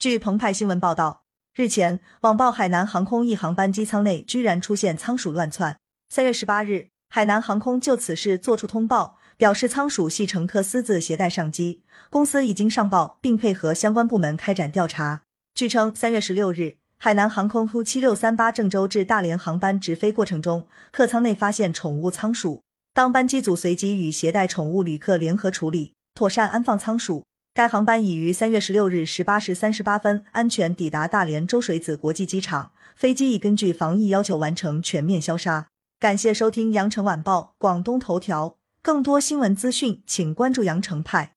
据澎湃新闻报道，日前网曝海南航空一航班机舱内居然出现仓鼠乱窜。三月十八日，海南航空就此事作出通报，表示仓鼠系乘客私自携带上机，公司已经上报并配合相关部门开展调查。据称，三月十六日，海南航空 Q 七六三八郑州至大连航班直飞过程中，客舱内发现宠物仓鼠，当班机组随即与携带宠物旅客联合处理，妥善安放仓鼠。该航班已于三月十六日十八时三十八分安全抵达大连周水子国际机场，飞机已根据防疫要求完成全面消杀。感谢收听羊城晚报广东头条，更多新闻资讯，请关注羊城派。